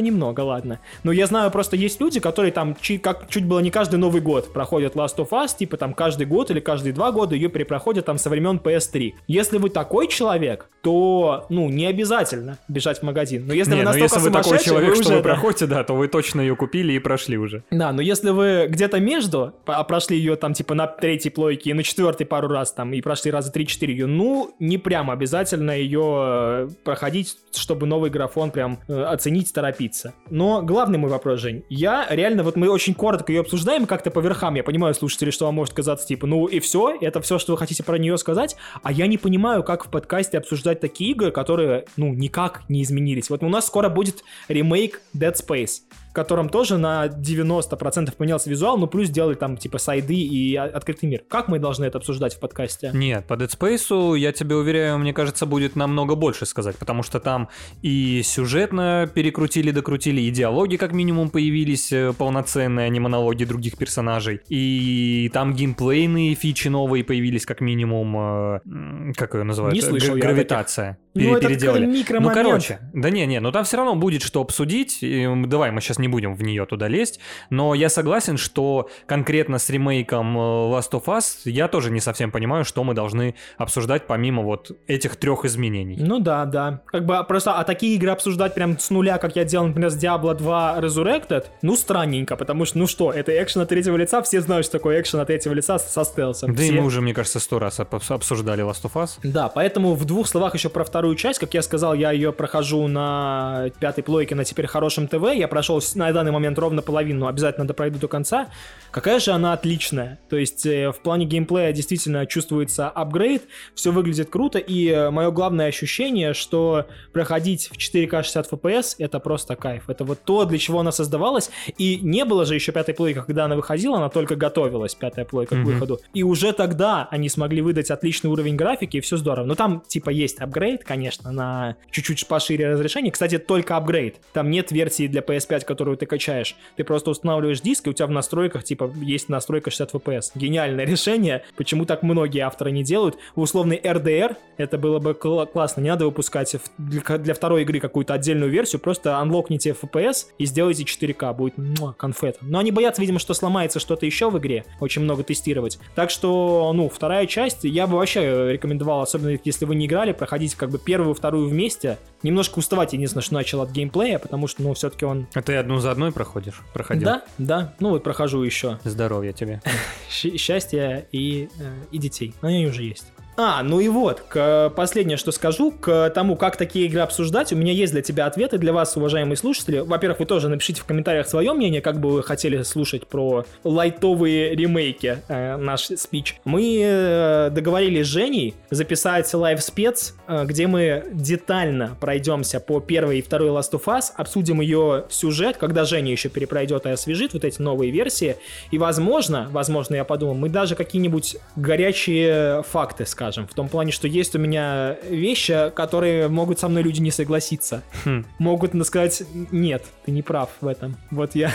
немного, ладно. Но я знаю, просто есть люди, которые там, чуть, как чуть было не каждый Новый год проходят Last of Us, типа там каждый год или каждые два года ее перепроходят там со времен PS3. Если вы такой человек, то, ну, не обязательно бежать в магазин. Но если не, вы ну, настолько если вы такой человек, вы что вы проходите, да, то вы точно ее купили и прошли уже. Да, но если вы где-то между, а прошли ее там типа на третьей плойке и на четвертой пару раз там, и прошли раза 3-4 ее, ну, не прям обязательно ее э, проходить, чтобы новый графон прям э, оценить, торопиться. Но главный мой вопрос, Жень, я реально, вот мы очень коротко ее обсуждаем, как-то по верхам, я понимаю, слушатели, что вам может казаться, типа, ну и все, это все, что вы хотите про нее сказать, а я не понимаю, как в подкасте обсуждать такие игры, которые, ну, никак не изменились. Вот у нас скоро будет ремейк Dead Space. place в котором тоже на 90% поменялся визуал, но плюс сделали там типа сайды и открытый мир. Как мы должны это обсуждать в подкасте? Нет, по Dead Space, я тебе уверяю, мне кажется, будет намного больше сказать, потому что там и сюжетно перекрутили, докрутили, и диалоги как минимум появились э, полноценные, а не монологи других персонажей, и там геймплейные фичи новые появились как минимум, э, как ее называют? Не слышал Г- Гравитация. Ну, это переделали. Ну, короче, да не, не, ну там все равно будет что обсудить. И, давай, мы сейчас не будем в нее туда лезть. Но я согласен, что конкретно с ремейком э, Last of Us я тоже не совсем понимаю, что мы должны обсуждать помимо вот этих трех изменений. Ну да, да. Как бы просто, а такие игры обсуждать прям с нуля, как я делал, например, с Diablo 2 Resurrected, ну странненько, потому что, ну что, это экшен от третьего лица, все знают, что такое экшен от третьего лица со стелсом. Да все... и мы уже, мне кажется, сто раз обсуждали Last of Us. Да, поэтому в двух словах еще про вторую часть, как я сказал, я ее прохожу на пятой плойке на теперь хорошем ТВ, я прошел на данный момент ровно половину, обязательно пройду до конца. Какая же она отличная. То есть э, в плане геймплея действительно чувствуется апгрейд, все выглядит круто, и э, мое главное ощущение, что проходить в 4К 60 FPS это просто кайф. Это вот то, для чего она создавалась, и не было же еще пятой плойки, когда она выходила, она только готовилась, пятая плойка mm-hmm. к выходу. И уже тогда они смогли выдать отличный уровень графики, и все здорово. Но там типа есть апгрейд, конечно, на чуть-чуть пошире разрешение. Кстати, только апгрейд. Там нет версии для PS5, которую ты качаешь. Ты просто устанавливаешь диск, и у тебя в настройках типа есть настройка 60 FPS. Гениальное решение. Почему так многие авторы не делают? Условный RDR это было бы кл- классно. Не надо выпускать для, для второй игры какую-то отдельную версию. Просто анлокните FPS и сделайте 4К. Будет муа, конфета. Но они боятся, видимо, что сломается что-то еще в игре. Очень много тестировать. Так что, ну, вторая часть я бы вообще рекомендовал, особенно если вы не играли, проходить как бы первую, вторую вместе. Немножко уставать, единственное, что начал от геймплея, потому что, ну, все-таки он... А ты одну за одной проходишь? Проходил? Да, да. Ну, вот прохожу еще. Здоровья тебе. Счастья и, э, и детей. Они уже есть. А, ну и вот, к, последнее, что скажу, к тому, как такие игры обсуждать, у меня есть для тебя ответы, для вас, уважаемые слушатели. Во-первых, вы тоже напишите в комментариях свое мнение, как бы вы хотели слушать про лайтовые ремейки, э, наш спич. Мы э, договорились с Женей записать live-спец, э, где мы детально пройдемся по первой и второй Last of Us, обсудим ее сюжет, когда Женя еще перепройдет и освежит вот эти новые версии, и возможно, возможно, я подумал, мы даже какие-нибудь горячие факты скажем скажем. В том плане, что есть у меня вещи, которые могут со мной люди не согласиться. Хм. Могут сказать, нет, ты не прав в этом. Вот я...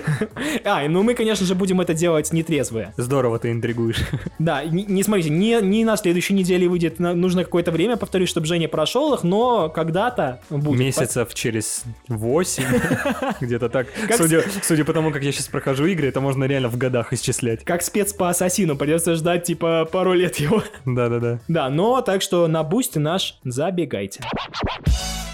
а, ну мы, конечно же, будем это делать нетрезвые. Здорово ты интригуешь. да, не, не смотрите, не, не на следующей неделе выйдет, нужно какое-то время, повторюсь, чтобы Женя прошел их, но когда-то будет. Месяцев через 8, где-то так. Судя, судя по тому, как я сейчас прохожу игры, это можно реально в годах исчислять. Как спец по Ассасину, придется ждать, типа, пару лет его. Да-да-да. Да, но так что на бусте наш забегайте.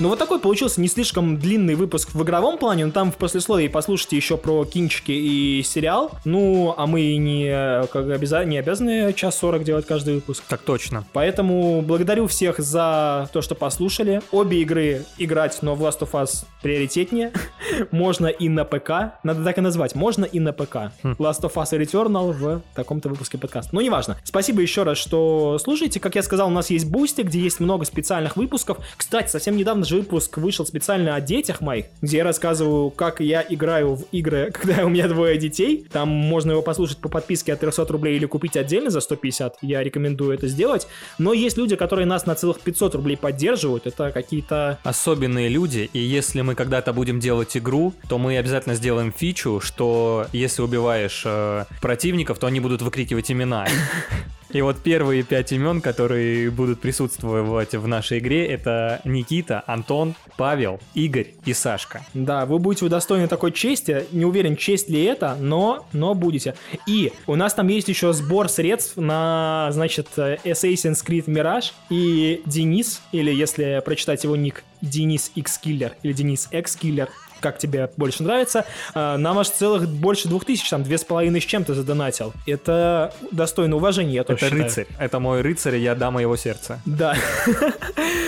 Ну вот такой получился не слишком длинный выпуск в игровом плане, но там в послесловии послушайте еще про кинчики и сериал. Ну, а мы не, как обяза... не обязаны час сорок делать каждый выпуск. Так точно. Поэтому благодарю всех за то, что послушали. Обе игры играть, но в Last of Us приоритетнее. Можно и на ПК. Надо так и назвать. Можно и на ПК. Хм. Last of Us Returnal в таком-то выпуске подкаста. Ну, неважно. Спасибо еще раз, что слушаете. Как я сказал, у нас есть Boosty, где есть много специальных выпусков. Кстати, совсем недавно же выпуск вышел специально о детях моих, где я рассказываю, как я играю в игры, когда у меня двое детей. Там можно его послушать по подписке от 300 рублей или купить отдельно за 150. Я рекомендую это сделать. Но есть люди, которые нас на целых 500 рублей поддерживают. Это какие-то... Особенные люди. И если мы когда-то будем делать игру, то мы обязательно сделаем фичу, что если убиваешь э, противников, то они будут выкрикивать имена. И вот первые пять имен, которые будут присутствовать в нашей игре, это Никита, Антон, Павел, Игорь и Сашка. Да, вы будете удостоены такой чести. Не уверен, честь ли это, но, но будете. И у нас там есть еще сбор средств на, значит, Assassin's Creed Mirage. И Денис, или если прочитать его ник, Денис X Killer или Денис X Killer, как тебе больше нравится. А, нам аж целых больше двух тысяч, там две с половиной с чем-то задонатил. Это достойно уважения, я тоже Это считаю. рыцарь. Это мой рыцарь, я дам его сердце. Да.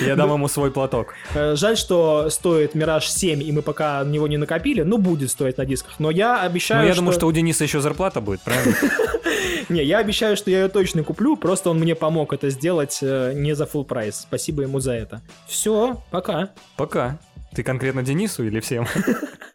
Я дам ему свой платок. Э, жаль, что стоит Мираж 7, и мы пока на него не накопили. Ну, будет стоить на дисках. Но я обещаю, Но я думаю, что у Дениса еще зарплата будет, правильно? Не, я обещаю, что я ее точно куплю, просто он мне помог это сделать э, не за full прайс. Спасибо ему за это. Все, пока. Пока. Ты конкретно Денису или всем?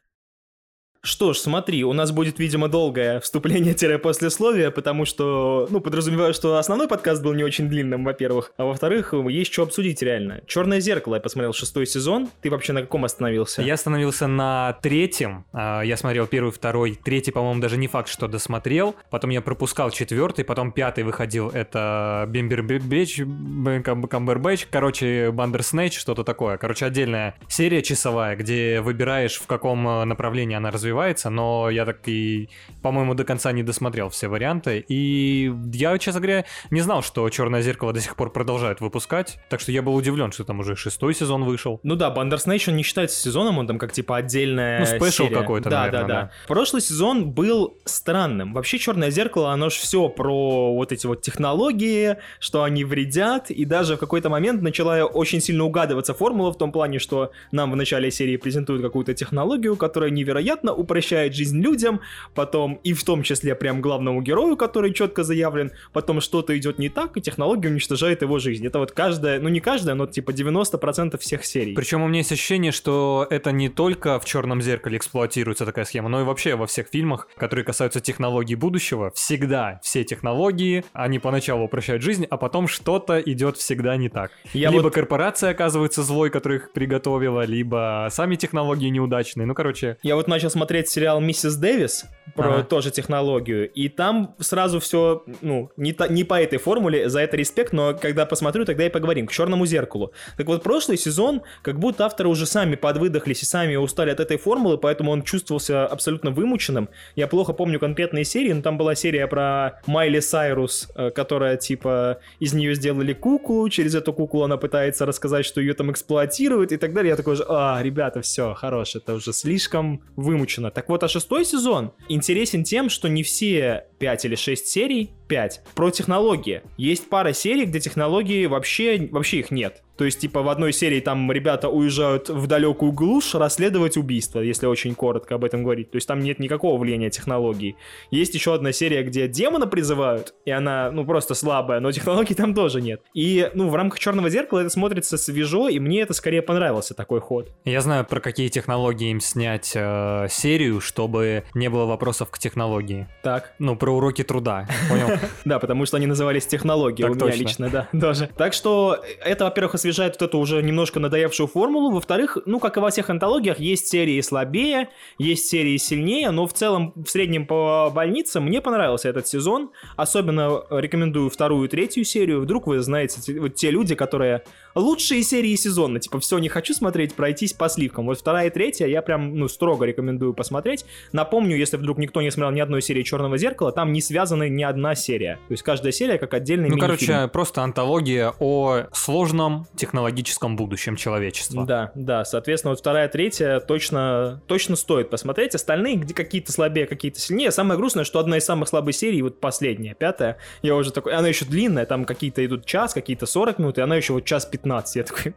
Что ж, смотри, у нас будет, видимо, долгое вступление-послесловие, потому что, ну, подразумеваю, что основной подкаст был не очень длинным, во-первых, а во-вторых, есть что обсудить реально. «Черное зеркало» я посмотрел шестой сезон, ты вообще на каком остановился? Я остановился на третьем, а, я смотрел первый, второй, третий, по-моему, даже не факт, что досмотрел, потом я пропускал четвертый, потом пятый выходил, это Бимбербич, Камбербэч, короче, Бандерснэч, что-то такое, короче, отдельная серия часовая, где выбираешь, в каком э, направлении она развивается, развивается, но я так и, по-моему, до конца не досмотрел все варианты. И я, честно говоря, не знал, что Черное зеркало до сих пор продолжает выпускать. Так что я был удивлен, что там уже шестой сезон вышел. Ну да, Bandersnatch он не считается сезоном, он там как типа отдельная Ну, спешл какой-то, да, наверное, да, да, да. Прошлый сезон был странным. Вообще Черное зеркало, оно же все про вот эти вот технологии, что они вредят, и даже в какой-то момент начала очень сильно угадываться формула в том плане, что нам в начале серии презентуют какую-то технологию, которая невероятно упрощает жизнь людям, потом и в том числе прям главному герою, который четко заявлен, потом что-то идет не так, и технология уничтожает его жизнь. Это вот каждая, ну не каждая, но типа 90% всех серий. Причем у меня есть ощущение, что это не только в черном зеркале эксплуатируется такая схема, но и вообще во всех фильмах, которые касаются технологий будущего, всегда все технологии, они поначалу упрощают жизнь, а потом что-то идет всегда не так. Я либо вот... корпорация оказывается злой, которая их приготовила, либо сами технологии неудачные. Ну, короче. Я вот начал смотреть смотреть сериал «Миссис Дэвис», про ага. тоже технологию, и там сразу все, ну, не, та, не по этой формуле, за это респект, но когда посмотрю, тогда и поговорим. К «Черному зеркалу». Так вот, прошлый сезон, как будто авторы уже сами подвыдохлись и сами устали от этой формулы, поэтому он чувствовался абсолютно вымученным. Я плохо помню конкретные серии, но там была серия про Майли Сайрус, э, которая, типа, из нее сделали куклу, через эту куклу она пытается рассказать, что ее там эксплуатируют и так далее. Я такой же, а, ребята, все, хорош, это уже слишком вымучено. Так вот, а шестой сезон интересен тем, что не все 5 или 6 серий 5 про технологии. Есть пара серий, где технологии вообще, вообще их нет. То есть, типа, в одной серии там ребята уезжают в далекую глушь расследовать убийство, если очень коротко об этом говорить. То есть, там нет никакого влияния технологий. Есть еще одна серия, где демона призывают, и она, ну, просто слабая, но технологий там тоже нет. И, ну, в рамках Черного зеркала это смотрится свежо, и мне это скорее понравился, такой ход. Я знаю, про какие технологии им снять э, серию, чтобы не было вопросов к технологии. Так. Ну, про уроки труда, понял? Да, потому что они назывались технологии у меня лично, да, тоже. Так что это, во-первых, освежает вот эту уже немножко надоевшую формулу. Во-вторых, ну, как и во всех антологиях, есть серии слабее, есть серии сильнее, но в целом, в среднем по больнице мне понравился этот сезон. Особенно рекомендую вторую и третью серию. Вдруг вы знаете, вот те люди, которые лучшие серии сезона, типа, все не хочу смотреть, пройтись по сливкам. Вот вторая и третья я прям, ну, строго рекомендую посмотреть. Напомню, если вдруг никто не смотрел ни одной серии Черного зеркала, там не связаны ни одна серия. То есть каждая серия как отдельный Ну, короче, просто антология о сложном технологическом будущем человечества. Да, да, соответственно, вот вторая, третья точно, точно стоит посмотреть. Остальные, где какие-то слабее, какие-то сильнее. Самое грустное, что одна из самых слабых серий, вот последняя, пятая, я уже такой, она еще длинная, там какие-то идут час, какие-то 40 минут, и она еще вот час 15. Я такой,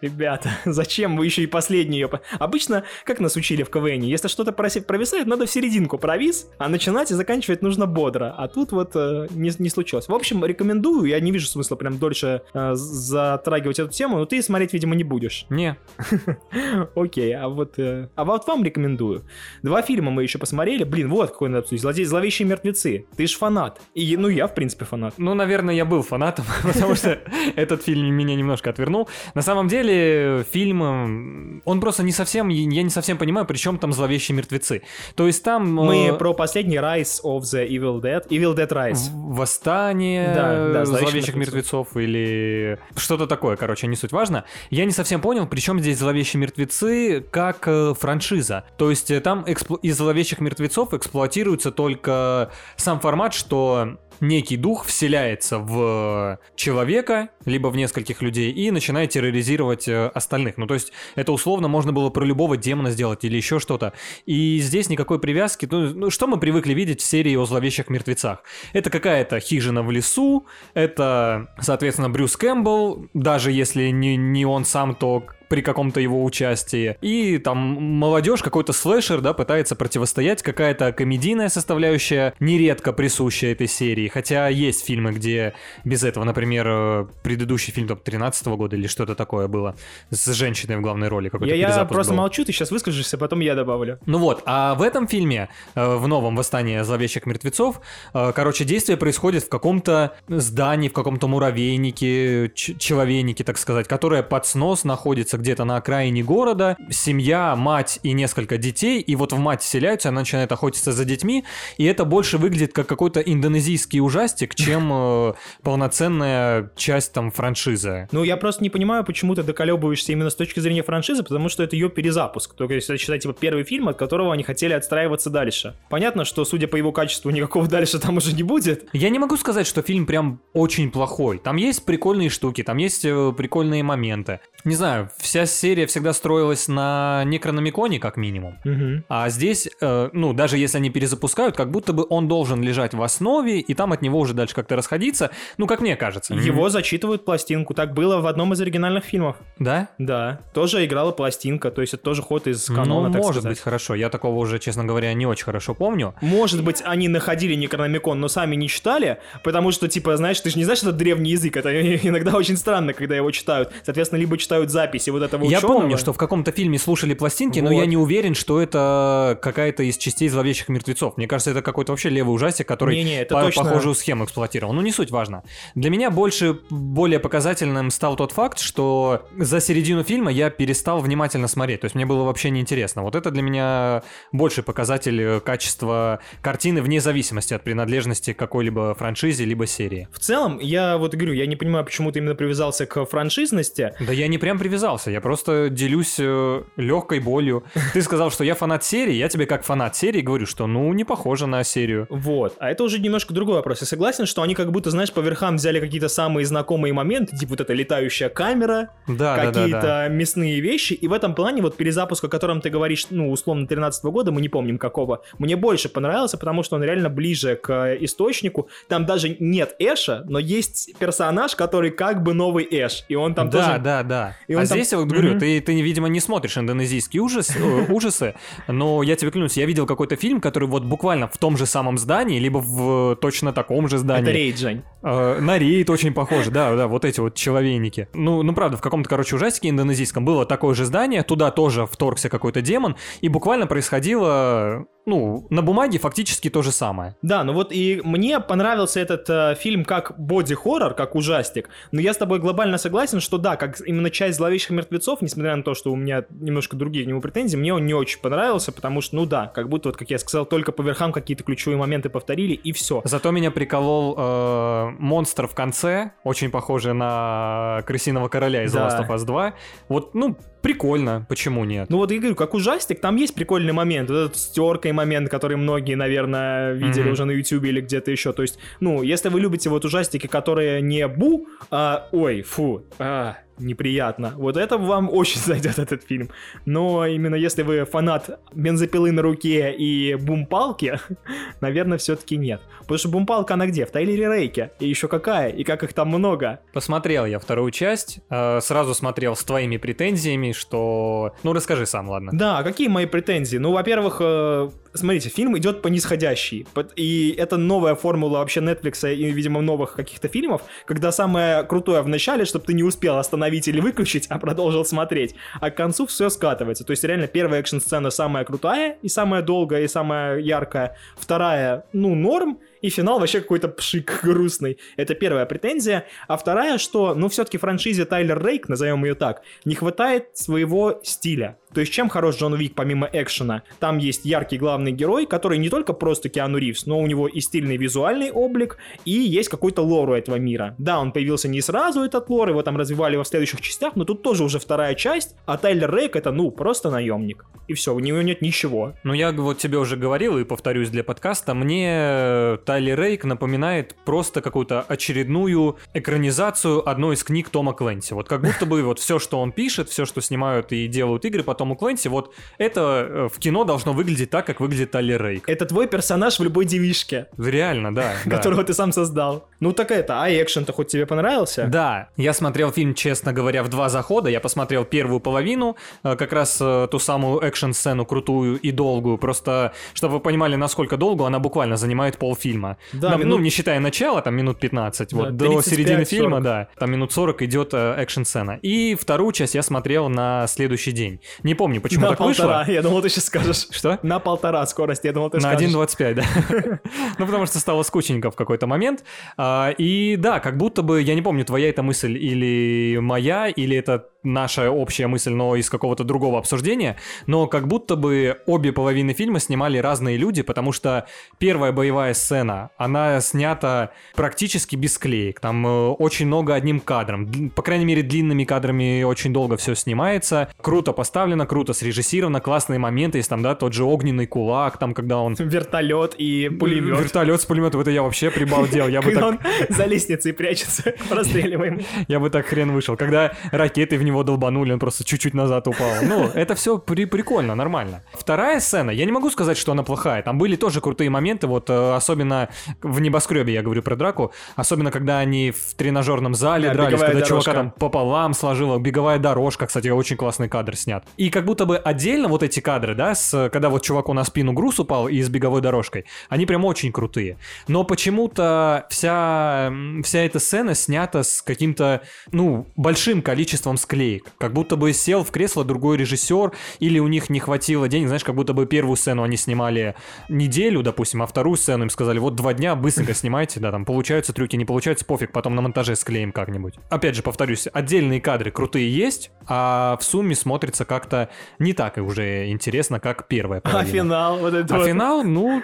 ребята, зачем вы еще и последнюю ее... Обычно, как нас учили в КВН, если что-то провисает, надо в серединку провис, а начинать и заканчивать нужно бодро. А тут вот э, не, не случилось. В общем, рекомендую, я не вижу смысла прям дольше э, затрагивать эту тему, но ты смотреть, видимо, не будешь. Не. Окей, а вот... Э, а вот вам рекомендую. Два фильма мы еще посмотрели. Блин, вот какой надо обсудить. Злодей, зловещие мертвецы. Ты ж фанат. И, ну, я, в принципе, фанат. Ну, наверное, я был фанатом, потому что этот фильм меня немножко отвернул. На самом деле, фильм, он просто не совсем, я не совсем понимаю, при чем там зловещие мертвецы. То есть там... Мы про последний Rise of the Evil Dead. Evil Dead Rise. Восстание да, да, зловещих мертвецов. мертвецов или что-то такое, короче, не суть важно. Я не совсем понял, при чем здесь зловещие мертвецы как э, франшиза. То есть э, там эксплу... из зловещих мертвецов эксплуатируется только сам формат, что некий дух вселяется в человека, либо в нескольких людей, и начинает терроризировать э, остальных. Ну, то есть, это условно можно было про любого демона сделать или еще что-то. И здесь никакой привязки. Ну, ну, что мы привыкли видеть в серии о зловещих мертвецах? Это какая-то хижина в лесу, это, соответственно, Брюс Кэмпбелл, даже если не, не он сам, то при каком-то его участии. И там молодежь, какой-то слэшер, да, пытается противостоять, какая-то комедийная составляющая нередко присущая этой серии. Хотя есть фильмы, где без этого, например, э, предыдущий фильм там 13 года или что-то такое было с женщиной в главной роли. Я, я просто был. молчу, ты сейчас выскажешься, потом я добавлю. Ну вот, а в этом фильме, э, в новом «Восстании зловещих мертвецов», э, короче, действие происходит в каком-то здании, в каком-то муравейнике, человейнике, так сказать, которое под снос находится где-то на окраине города. Семья, мать и несколько детей, и вот в мать селяются, она начинает охотиться за детьми, и это больше выглядит как какой-то индонезийский ужастик, чем э, полноценная часть там франшизы. Ну, я просто не понимаю, почему ты доколебываешься именно с точки зрения франшизы, потому что это ее перезапуск. Только если считать, типа, первый фильм, от которого они хотели отстраиваться дальше. Понятно, что, судя по его качеству, никакого дальше там уже не будет. Я не могу сказать, что фильм прям очень плохой. Там есть прикольные штуки, там есть э, прикольные моменты. Не знаю, вся серия всегда строилась на Некрономиконе, как минимум. Угу. А здесь, э, ну, даже если они перезапускают, как будто бы он должен лежать в основе, и там от него уже дальше как-то расходиться. Ну, как мне кажется. Его зачитывают пластинку. Так было в одном из оригинальных фильмов. Да? Да. Тоже играла пластинка, то есть это тоже ход из канона, Ну, так может сказать. быть, хорошо. Я такого уже, честно говоря, не очень хорошо помню. Может быть, они находили Некрономикон, но сами не читали, потому что, типа, знаешь, ты же не знаешь, что это древний язык. Это иногда очень странно, когда его читают. Соответственно, либо читают записи вот этого Я ученого. помню, что в каком-то фильме слушали пластинки, но Вот. я не уверен, что это какая-то из частей зловещих мертвецов. Мне кажется, это какой-то вообще левый ужастик, который Не-не, это по- точно- похожую схему эксплуатировал. Ну, не суть важно. Для меня больше, более показательным стал тот факт, что за середину фильма я перестал внимательно смотреть. То есть мне было вообще неинтересно. Вот это для меня больше показатель э, качества картины вне зависимости от принадлежности к какой-либо франшизе, либо серии. В целом, я вот говорю, я не понимаю, почему ты именно привязался к франшизности. Да я не прям привязался, я просто делюсь э, легкой болью. Ты сказал, что я фанат серии, я тебе как фанат серии говорю, что ну не похоже на серию. Вот. А это уже немножко другой вопрос. Я согласен, что они как будто, знаешь, по верхам взяли какие-то самые знакомые моменты, типа вот эта летающая камера, Да, да, да, какие-то да. мясные вещи. И в этом плане вот перезапуск, о котором ты говоришь, ну, условно, 13 года, мы не помним какого, мне больше понравился, потому что он реально ближе к э, источнику. Там даже нет Эша, но есть персонаж, который как бы новый Эш. И он там да, тоже... да, да. И а там- здесь я вот говорю, ты, ты, видимо, не смотришь индонезийские ужас, э, ужасы, но я тебе клянусь, я видел какой-то фильм, который вот буквально в том же самом здании, либо в точно таком же здании. Это рейд, Жень. Э, на рейд очень похоже, да, да, вот эти вот человейники. Ну, ну правда, в каком-то, короче, ужастике индонезийском было такое же здание, туда тоже вторгся какой-то демон, и буквально происходило, ну, на бумаге фактически то же самое. Да, ну вот и мне понравился этот э, фильм как боди-хоррор, как ужастик, но я с тобой глобально согласен, что да, как именно часть зловещих мертвецов, несмотря на то, что у меня немножко другие к нему претензии, мне он не очень понравился, потому что, ну да, как будто вот, как я сказал, только по верхам какие-то ключевые моменты повторили, и все. Зато меня приколол э, монстр в конце, очень похожий на крысиного короля из Да. Last of Us 2. Вот, ну, прикольно, почему нет? Ну вот я говорю, как ужастик, там есть прикольный момент, вот этот с теркой момент, который многие, наверное, видели Мгм. уже на ютубе или где-то еще. То есть, ну, если вы любите вот ужастики, которые не бу, а ой, фу, а, неприятно. Вот это вам очень зайдет этот фильм. Но именно если вы фанат бензопилы на руке и бумпалки, наверное, все-таки нет. Потому что бумпалка она где? В Тайлере Рейке. И еще какая? И как их там много? Посмотрел я вторую часть, э, сразу смотрел с твоими претензиями, что... Ну, расскажи сам, ладно. Да, какие мои претензии? Ну, во-первых, э, смотрите, фильм идет по нисходящей. И это новая формула вообще Netflix и, видимо, новых каких-то фильмов, когда самое крутое в начале, чтобы ты не успел остановить или выключить, а продолжил смотреть. А к концу все скатывается. То есть, реально, первая экшн-сцена самая крутая и самая долгая, и самая яркая. Вторая, ну, норм. И финал вообще какой-то пшик грустный. Это первая претензия. А вторая, что, ну, все-таки франшизе Тайлер Рейк, назовем ее так, не хватает своего стиля. То есть чем хорош Джон Уик помимо экшена? Там есть яркий главный герой, который не только просто Киану Ривз, но у него и стильный визуальный облик, и есть какой-то лор у этого мира. Да, он появился не сразу, этот лор, его там развивали во следующих частях, но тут тоже уже вторая часть, а Тайлер Рейк это, ну, просто наемник. И все, у него нет ничего. Ну, я вот тебе уже говорил и повторюсь для подкаста, мне Тайли Рейк напоминает просто какую-то очередную экранизацию одной из книг Тома Кленси. Вот как будто бы вот все, что он пишет, все, что снимают и делают игры по Тому Кленси, вот это э, в кино должно выглядеть так, как выглядит Тайли Рейк. Это твой персонаж в любой девишке, Реально, да. которого ты сам создал. Ну так это, а экшен-то хоть тебе понравился? Да, я смотрел фильм, честно говоря, в два захода. Я посмотрел первую половину, э, как раз э, ту самую экшн-сцену крутую и долгую. Просто, чтобы вы понимали, насколько долго она буквально занимает полфильма. Да, Ну, минут- Ну, не считая начала, там минут 15. Да, вот до 35-40. середины фильма, да, там минут 40 идет э, экшн-сцена. И вторую часть я смотрел на следующий день. Не помню, почему На так полтора, вышло. я думал, ты сейчас скажешь. Что? На полтора скорость, я думал, ты На скажешь. 1.25, да. ну, потому что стало скучненько в какой-то момент. А, И да, как будто бы, я не помню, твоя это мысль или моя, или это наша общая мысль, но из какого-то другого обсуждения, но как будто бы обе половины фильма снимали разные люди, потому что первая боевая сцена, она снята практически без склеек, там э, очень много одним кадром, по крайней мере длинными кадрами очень долго все снимается, круто поставлено, круто срежиссировано, классные моменты, есть там, да, тот же огненный кулак, там, когда он Вертолет и пулемет. Вертолет с пулеметом, это я вообще прибалдел. Я бы, так, за лестницей прячется, простреливаем. я бы так хрен вышел. Когда ракеты в него долбанули, он просто чуть-чуть назад упал. Ну, это все прикольно, нормально. Вторая сцена, я не могу сказать, что она плохая. Там были тоже крутые моменты, вот э, особенно в небоскребе, я говорю про драку, особенно когда они в тренажерном зале Да, дрались, когда чувака дорожка. там пополам сложила, беговая дорожка, кстати, очень классный кадр снят. И как будто бы отдельно вот эти кадры, да, с, когда вот чуваку на спину груз упал и с беговой дорожкой, они прям очень крутые. Но почему-то вся, вся эта сцена снята с каким-то, ну, большим количеством склеек. Как будто бы сел в кресло другой режиссер, или у них не хватило денег, знаешь, как будто бы первую сцену они снимали неделю, допустим, а вторую сцену им сказали, вот два дня, быстренько снимайте, да, там получаются трюки, не получаются, пофиг, потом на монтаже склеим как-нибудь. Опять же, повторюсь, отдельные кадры крутые есть, а в сумме смотрится как-то не так и уже интересно, как первая А половина. финал, вот это А вот. финал, ну,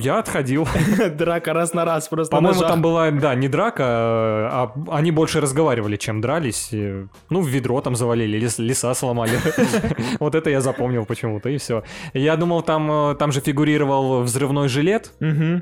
я отходил. Драка раз на раз просто По-моему, там была, да, не драка, а они больше разговаривали, чем дрались. И, Ну, в ведро там завалили, лес- леса сломали. Вот это я запомнил почему-то, и все. Я думал, там, э, там же фигурировал взрывной жилет.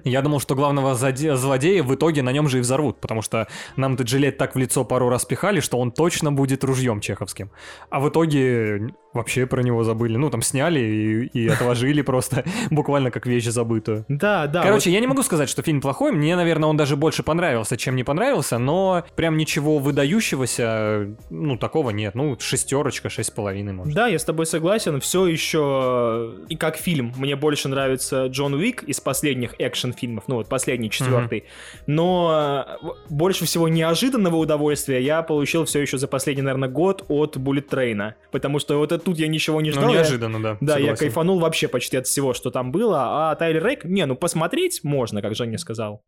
Я думал, что главного злодея в итоге на нем же и взорвут, потому что нам этот жилет так в лицо пару раз пихали, что он точно будет ружьем чеховским. А в итоге вообще про него забыли. Ну, там сняли и, и отложили просто, буквально как вещь забытую. Да, да. Короче, я не могу сказать, что фильм плохой. Мне, наверное, он даже больше понравился, чем не понравился, но прям ничего выдающегося, ну, такого нет. Ну, шестерочка, шесть с половиной, может. Да, я с тобой согласен. Все еще и как фильм мне больше нравится Джон Уик из последних экшн-фильмов, ну вот последний четвертый. Но э, больше всего неожиданного удовольствия я получил все еще за последний, наверное, год от Bullet Train, потому что вот тут я ничего не ждал. Ну, я- неожиданно, да. Да, я согласен. кайфанул вообще почти от всего, что там было. А Тайлер Рейк, не, ну посмотреть можно, как Женя сказал.